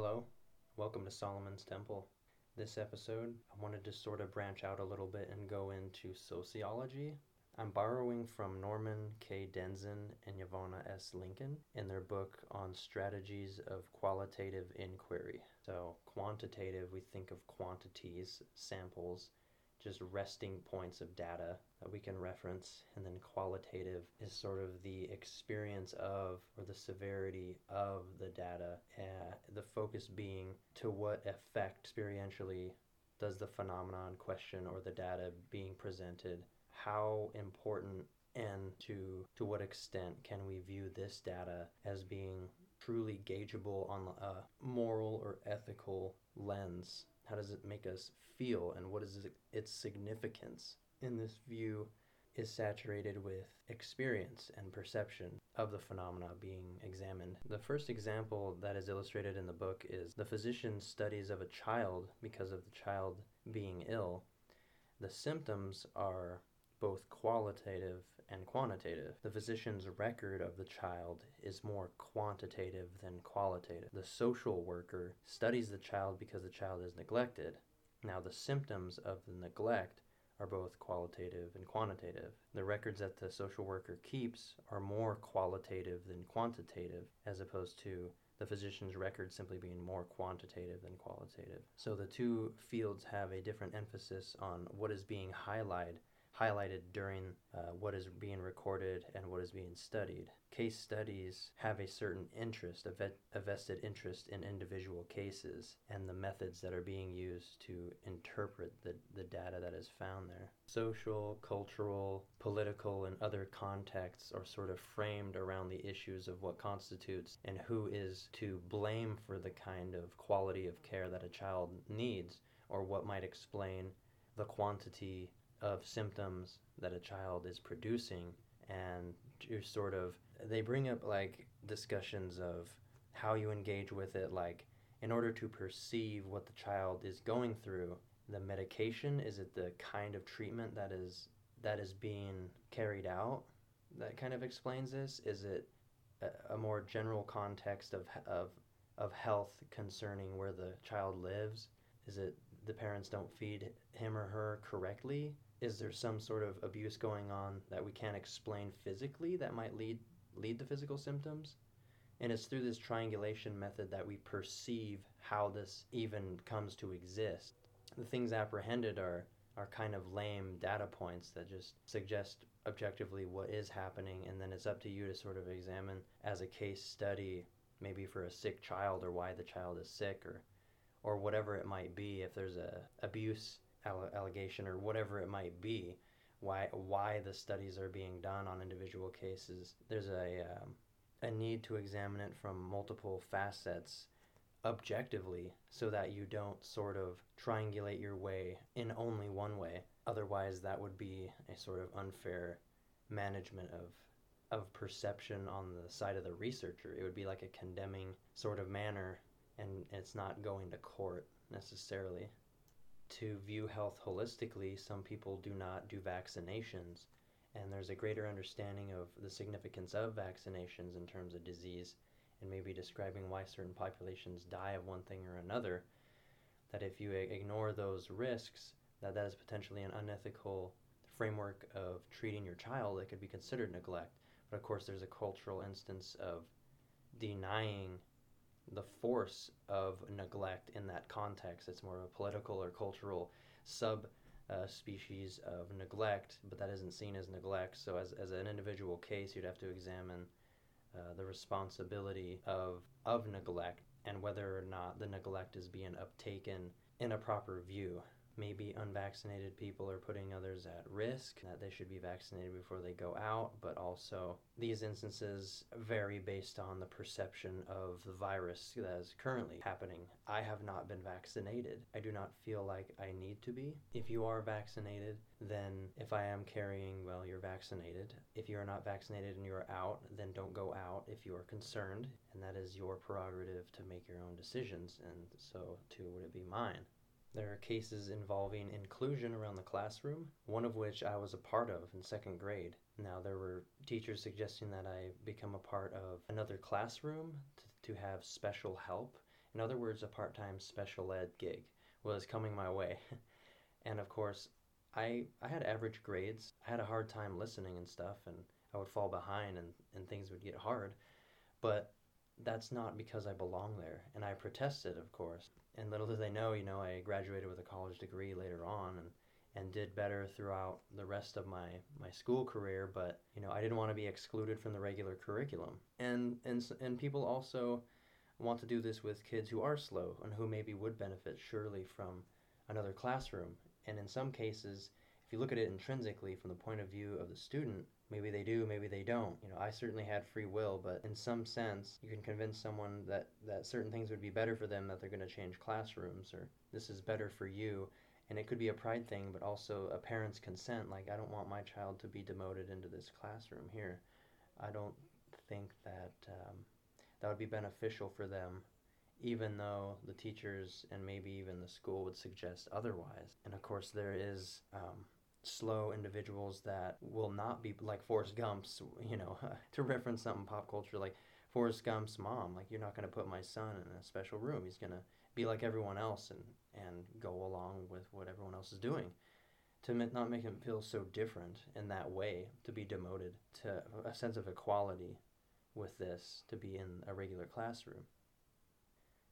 Hello, welcome to Solomon's Temple. This episode, I wanted to sort of branch out a little bit and go into sociology. I'm borrowing from Norman K. Denzin and Yvonna S. Lincoln in their book on strategies of qualitative inquiry. So, quantitative, we think of quantities, samples, just resting points of data that we can reference. And then qualitative is sort of the experience of or the severity of the data. Uh, the focus being to what effect experientially does the phenomenon question or the data being presented, how important and to to what extent can we view this data as being truly gaugeable on a moral or ethical lens how does it make us feel? And what is its significance? In this view, is saturated with experience and perception of the phenomena being examined. The first example that is illustrated in the book is the physician's studies of a child because of the child being ill. The symptoms are both qualitative and quantitative. The physician's record of the child is more quantitative than qualitative. The social worker studies the child because the child is neglected. Now, the symptoms of the neglect are both qualitative and quantitative. The records that the social worker keeps are more qualitative than quantitative, as opposed to the physician's record simply being more quantitative than qualitative. So the two fields have a different emphasis on what is being highlighted highlighted during uh, what is being recorded and what is being studied. Case studies have a certain interest, a, vet, a vested interest in individual cases and the methods that are being used to interpret the, the data that is found there. Social, cultural, political, and other contexts are sort of framed around the issues of what constitutes and who is to blame for the kind of quality of care that a child needs or what might explain the quantity of symptoms that a child is producing and sort of they bring up like discussions of how you engage with it like in order to perceive what the child is going through the medication is it the kind of treatment that is that is being carried out that kind of explains this? Is it a, a more general context of of of health concerning where the child lives? Is it the parents don't feed him or her correctly is there some sort of abuse going on that we can't explain physically that might lead lead to physical symptoms? And it's through this triangulation method that we perceive how this even comes to exist. The things apprehended are are kind of lame data points that just suggest objectively what is happening and then it's up to you to sort of examine as a case study maybe for a sick child or why the child is sick or or whatever it might be if there's a abuse allegation or whatever it might be, why why the studies are being done on individual cases. There's a um, a need to examine it from multiple facets objectively so that you don't sort of triangulate your way in only one way. Otherwise, that would be a sort of unfair management of of perception on the side of the researcher. It would be like a condemning sort of manner and it's not going to court necessarily to view health holistically, some people do not do vaccinations. And there's a greater understanding of the significance of vaccinations in terms of disease and maybe describing why certain populations die of one thing or another. That if you ignore those risks, that that is potentially an unethical framework of treating your child that could be considered neglect. But of course, there's a cultural instance of denying the force of neglect in that context. It's more of a political or cultural sub uh, species of neglect, but that isn't seen as neglect. So, as, as an individual case, you'd have to examine uh, the responsibility of, of neglect and whether or not the neglect is being uptaken in a proper view maybe unvaccinated people are putting others at risk, that they should be vaccinated before they go out, but also these instances vary based on the perception of the virus that is currently happening. I have not been vaccinated. I do not feel like I need to be. If you are vaccinated, then if I am carrying, well, you're vaccinated. If you are not vaccinated and you are out, then don't go out if you are concerned, and that is your prerogative to make your own decisions, and so too would it be mine. There are cases involving inclusion around the classroom, one of which I was a part of in second grade. Now, there were teachers suggesting that I become a part of another classroom to, to have special help In other words, a part time special ed gig was coming my way. and of course, I, I had average grades. I had a hard time listening and stuff, and I would fall behind and, and things would get hard. But that's not because I belong there. And I protested, of course. And little did they know, you know, I graduated with a college degree later on and, and did better throughout the rest of my, my school career. But, you know, I didn't want to be excluded from the regular curriculum. And, and, and people also want to do this with kids who are slow and who maybe would benefit surely from another classroom. And in some cases, if you look at it intrinsically from the point of view of the student, maybe they do, maybe they don't. You know, I certainly had free will, but in some sense, you can convince someone that that certain things would be better for them, that they're going to change classrooms, or this is better for you. And it could be a pride thing, but also a parent's consent. Like, I don't want my child to be demoted into this classroom here. I don't think that um, that would be beneficial for them, even though the teachers and maybe even the school would suggest otherwise. And of course, there is um, slow individuals that will not be like Forrest Gump's, you know, to reference something pop culture like Forrest Gump's mom. Like, you're not going to put my son in a special room. He's going to be like everyone else and, and go along with what everyone else is doing. To not make him feel so different in that way, to be demoted to a sense of equality with this, to be in a regular classroom.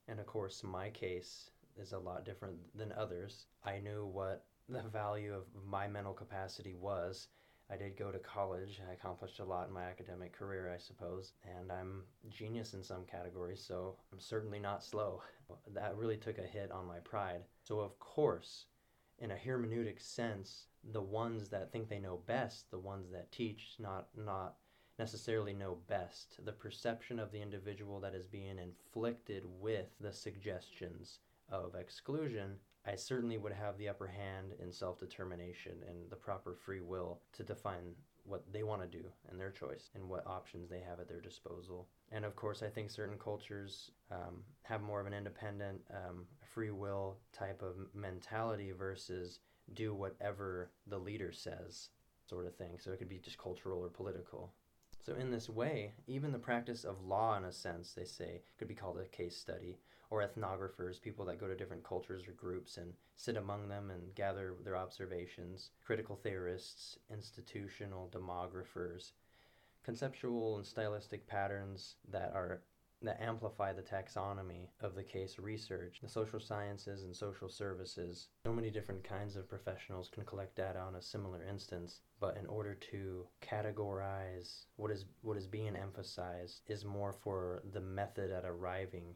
And of course, my case is a lot different than others. I knew what the value of my mental capacity was. I did go to college. I accomplished a lot in my academic career, I suppose, and I'm genius in some categories, so I'm certainly not slow. That really took a hit on my pride. So, of course, in a hermeneutic sense, the ones that think they know best, the ones that teach, not not necessarily know best. The perception of the individual that is being inflicted with the suggestions of exclusion I certainly would have the upper hand in self determination and the proper free will to define what they want to do and their choice and what options they have at their disposal. And of course, I think certain cultures um, have more of an independent, um, free will type of mentality versus do whatever the leader says sort of thing. So it could be just cultural or political. So, in this way, even the practice of law, in a sense, they say, could be called a case study or ethnographers, people that go to different cultures or groups and sit among them and gather their observations, critical theorists, institutional demographers, conceptual and stylistic patterns that are that amplify the taxonomy of the case research, the social sciences and social services. So many different kinds of professionals can collect data on a similar instance, but in order to categorize what is what is being emphasized is more for the method at arriving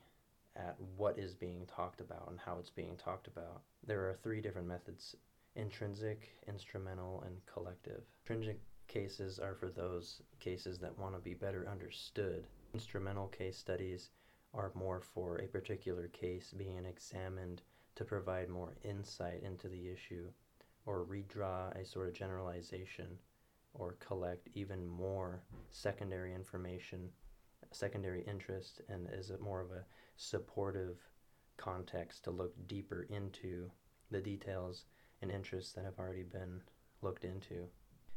at what is being talked about and how it's being talked about. There are three different methods intrinsic, instrumental, and collective. Intrinsic cases are for those cases that want to be better understood. Instrumental case studies are more for a particular case being examined to provide more insight into the issue or redraw a sort of generalization or collect even more secondary information, secondary interest, and is it more of a supportive context to look deeper into the details and interests that have already been looked into.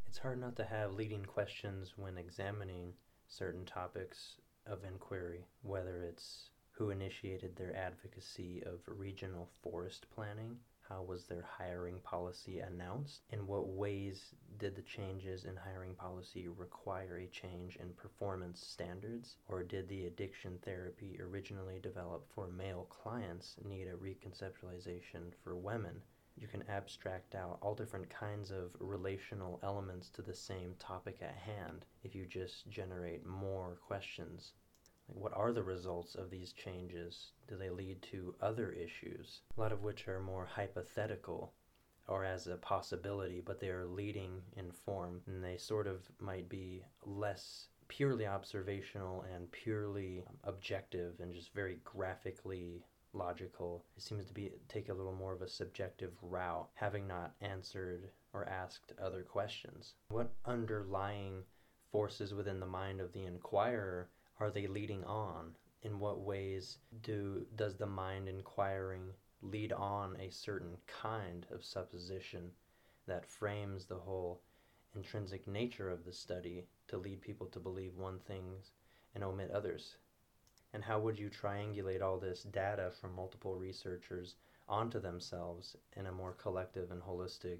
It's hard not to have leading questions when examining certain topics of inquiry, whether it's who initiated their advocacy of regional forest planning how was their hiring policy announced? In what ways did the changes in hiring policy require a change in performance standards? Or did the addiction therapy originally developed for male clients need a reconceptualization for women? You can abstract out all different kinds of relational elements to the same topic at hand if you just generate more questions what are the results of these changes? Do they lead to other issues? A lot of which are more hypothetical or as a possibility, but they are leading in form, and they sort of might be less purely observational and purely objective and just very graphically logical. It seems to be take a little more of a subjective route, having not answered or asked other questions. What underlying forces within the mind of the inquirer are they leading on? In what ways do does the mind inquiring lead on a certain kind of supposition that frames the whole intrinsic nature of the study to lead people to believe one things and omit others? And how would you triangulate all this data from multiple researchers onto themselves in a more collective and holistic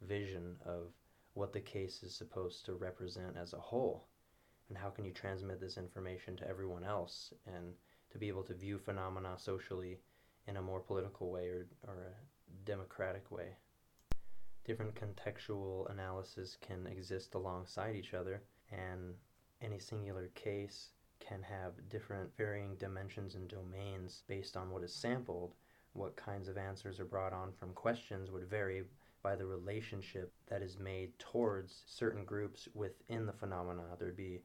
vision of what the case is supposed to represent as a whole? And how can you transmit this information to everyone else and to be able to view phenomena socially in a more political way or, or a democratic way? Different contextual analysis can exist alongside each other, and any singular case can have different varying dimensions and domains based on what is sampled. What kinds of answers are brought on from questions would vary by the relationship that is made towards certain groups within the phenomena. There'd be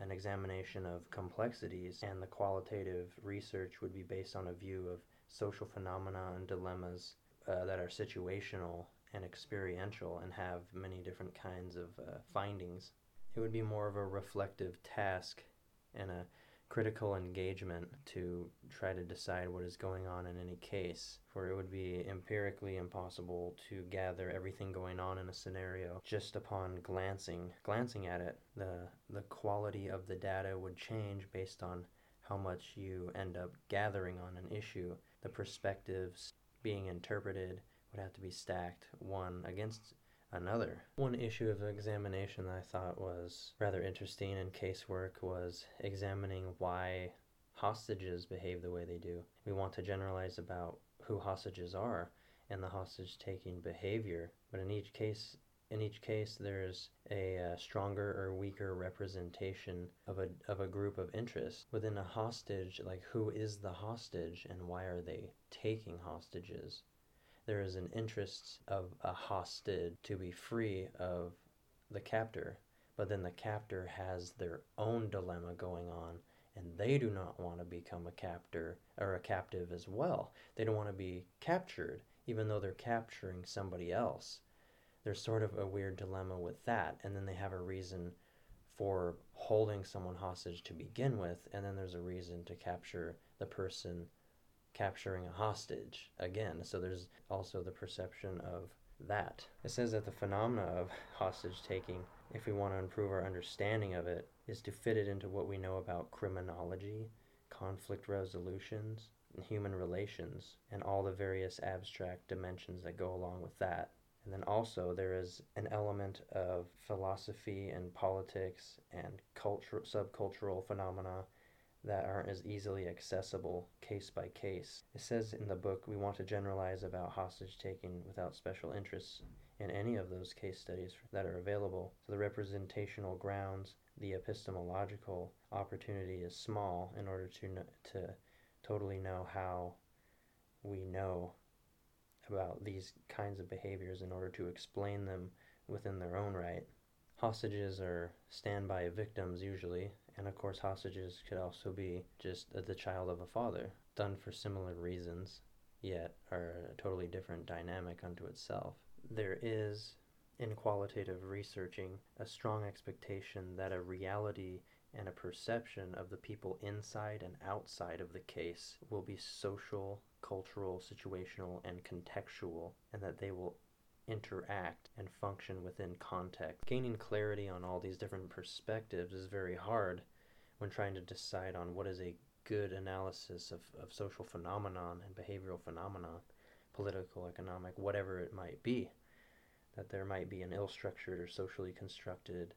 an examination of complexities, and the qualitative research would be based on a view of social phenomena and dilemmas uh, that are situational and experiential and have many different kinds of uh, findings. It would be more of a reflective task and a critical engagement to try to decide what is going on in any case, for it would be empirically impossible to gather everything going on in a scenario just upon glancing glancing at it. The the quality of the data would change based on how much you end up gathering on an issue. The perspectives being interpreted would have to be stacked one against another. One issue of examination that I thought was rather interesting in casework was examining why hostages behave the way they do. We want to generalize about who hostages are and the hostage taking behavior, but in each case in each case there's a uh, stronger or weaker representation of a of a group of interest within a hostage like who is the hostage and why are they taking hostages there is an interest of a hostage to be free of the captor, but then the captor has their own dilemma going on and they do not want to become a captor or a captive as well. They don't want to be captured even though they're capturing somebody else. There's sort of a weird dilemma with that and then they have a reason for holding someone hostage to begin with and then there's a reason to capture the person capturing a hostage again. So there's also the perception of that. It says that the phenomena of hostage taking, if we want to improve our understanding of it, is to fit it into what we know about criminology, conflict resolutions, and human relations, and all the various abstract dimensions that go along with that. And then also there is an element of philosophy and politics and culture, subcultural phenomena that aren't as easily accessible case by case. It says in the book we want to generalize about hostage taking without special interests in any of those case studies that are available. So the representational grounds, the epistemological opportunity is small in order to to totally know how we know about these kinds of behaviors in order to explain them within their own right. Hostages are standby victims usually, and of course, hostages could also be just uh, the child of a father, done for similar reasons, yet are a totally different dynamic unto itself. There is, in qualitative researching, a strong expectation that a reality and a perception of the people inside and outside of the case will be social, cultural, situational, and contextual, and that they will interact and function within context. Gaining clarity on all these different perspectives is very hard when trying to decide on what is a good analysis of, of social phenomenon and behavioral phenomenon, political, economic, whatever it might be. That there might be an ill structured or socially constructed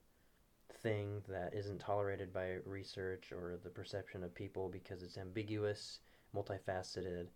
thing that isn't tolerated by research or the perception of people because it's ambiguous, multifaceted,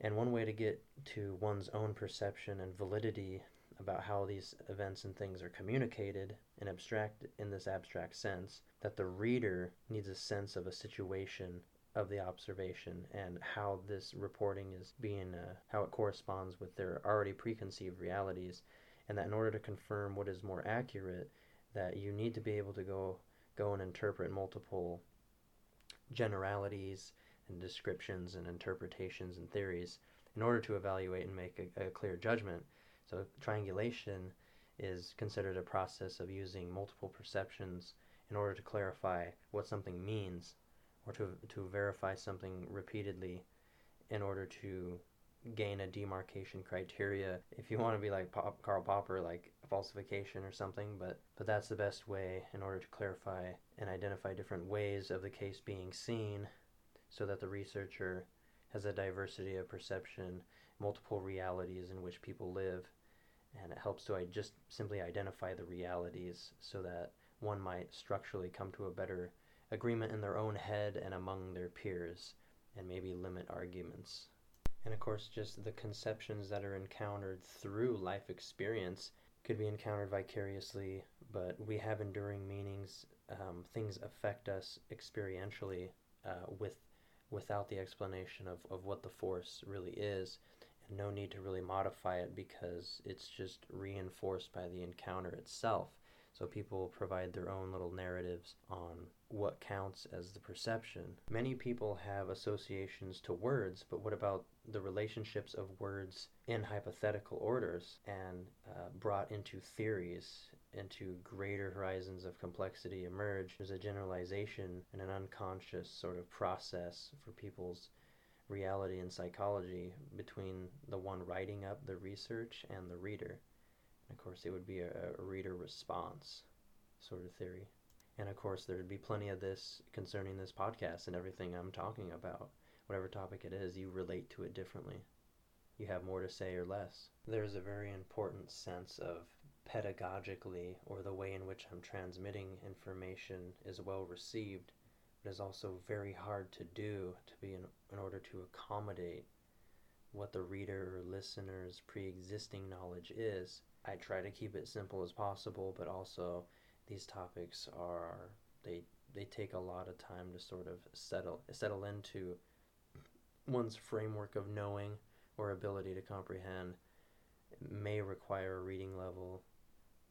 and one way to get to one's own perception and validity about how these events and things are communicated in abstract in this abstract sense that the reader needs a sense of a situation of the observation and how this reporting is being uh, how it corresponds with their already preconceived realities. And that in order to confirm what is more accurate that you need to be able to go go and interpret multiple generalities and descriptions and interpretations and theories in order to evaluate and make a, a clear judgment. So, triangulation is considered a process of using multiple perceptions in order to clarify what something means or to, to verify something repeatedly in order to gain a demarcation criteria if you want to be like Pop, Karl Popper like falsification or something but but that's the best way in order to clarify and identify different ways of the case being seen so that the researcher has a diversity of perception, multiple realities in which people live, and it helps to just simply identify the realities so that one might structurally come to a better agreement in their own head and among their peers, and maybe limit arguments. And of course, just the conceptions that are encountered through life experience could be encountered vicariously, but we have enduring meanings. Um, things affect us experientially uh, with without the explanation of, of what the force really is, and no need to really modify it because it's just reinforced by the encounter itself. So people provide their own little narratives on what counts as the perception. Many people have associations to words, but what about the relationships of words in hypothetical orders and uh, brought into theories, into greater horizons of complexity emerge? There's a generalization and an unconscious sort of process for people's reality and psychology between the one writing up the research and the reader. And of course, it would be a, a reader response sort of theory. And of course, there'd be plenty of this concerning this podcast and everything I'm talking about. Whatever topic it is, you relate to it differently. You have more to say or less. There's a very important sense of pedagogically, or the way in which I'm transmitting information is well received, but is also very hard to do to be in, in order to accommodate what the reader or listener's pre existing knowledge is. I try to keep it simple as possible, but also these topics are they they take a lot of time to sort of settle settle into one's framework of knowing or ability to comprehend it may require a reading level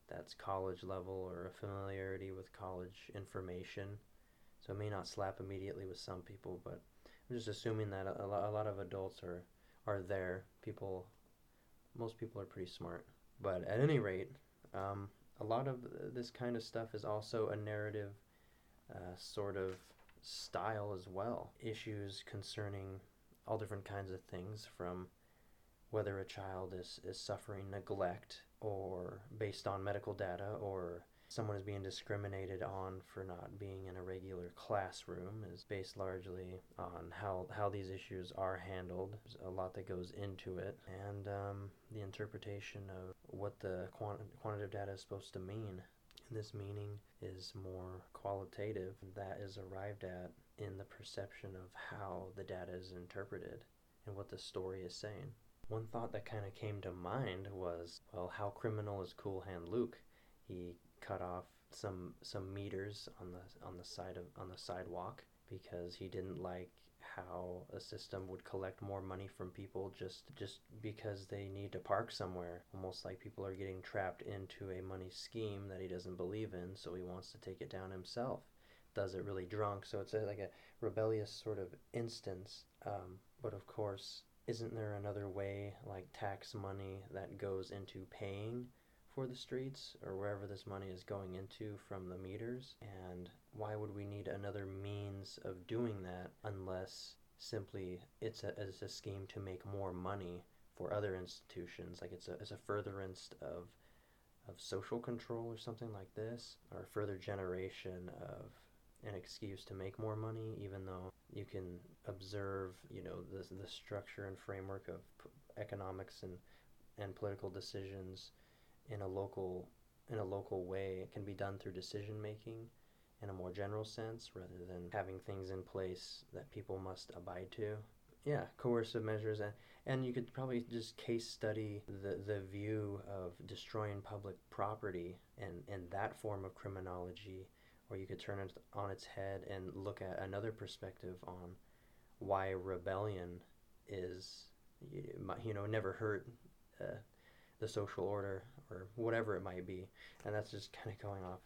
that's college level or a familiarity with college information. So it may not slap immediately with some people but i'm just assuming that a, a lot of adults are are there. People most people are pretty smart. But at any rate um, a lot of this kind of stuff is also a narrative uh, sort of style as well. Issues concerning all different kinds of things from whether a child is, is suffering neglect or based on medical data or someone is being discriminated on for not being in a regular classroom is based largely on how, how these issues are handled. There's a lot that goes into it, and um, the interpretation of what the quant- quantitative data is supposed to mean. And this meaning is more qualitative, that is arrived at in the perception of how the data is interpreted and what the story is saying. One thought that kind of came to mind was, well, how criminal is Cool Hand Luke? He cut off some some meters on the on the side of on the sidewalk because he didn't like how a system would collect more money from people just just because they need to park somewhere. Almost like people are getting trapped into a money scheme that he doesn't believe in so he wants to take it down himself. Does it really drunk so it's a, like a rebellious sort of instance. Um, but of course isn't there another way like tax money that goes into paying for the streets or wherever this money is going into from the meters. And why would we need another means of doing that unless simply it's a, it's a scheme to make more money for other institutions? Like it's a, it's a furtherance of, of social control or something like this, or further generation of an excuse to make more money, even though you can observe, you know, the, the structure and framework of p- economics and, and political decisions in a local in a local way. It can be done through decision making in a more general sense rather than having things in place that people must abide to. Yeah, coercive measures and and you could probably just case study the, the view of destroying public property and, and that form of criminology, or you could turn it on its head and look at another perspective on why rebellion is, you know, never hurt uh, the social order or whatever it might be. And that's just kind of going off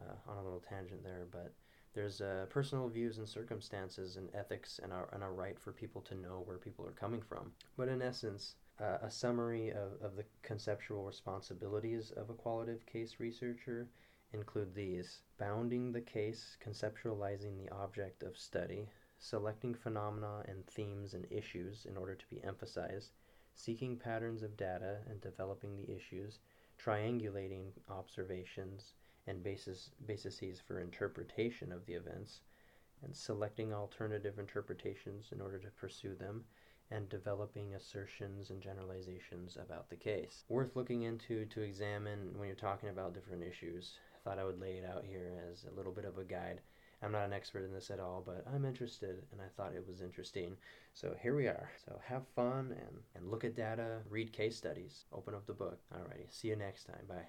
uh, on a little tangent there. But there's uh, personal views and circumstances and ethics and a, and a right for people to know where people are coming from. But in essence, uh, a summary of, of the conceptual responsibilities of a qualitative case researcher include these bounding the case, conceptualizing the object of study, selecting phenomena and themes and issues in order to be emphasized, seeking patterns of data and developing the issues, triangulating observations and basis, bases for interpretation of the events, and selecting alternative interpretations in order to pursue them, and developing assertions and generalizations about the case. Worth looking into to examine when you're talking about different issues. Thought I would lay it out here as a little bit of a guide. I'm not an expert in this at all, but I'm interested and I thought it was interesting. So here we are. So have fun and, and look at data, read case studies, open up the book. Alrighty, see you next time. Bye.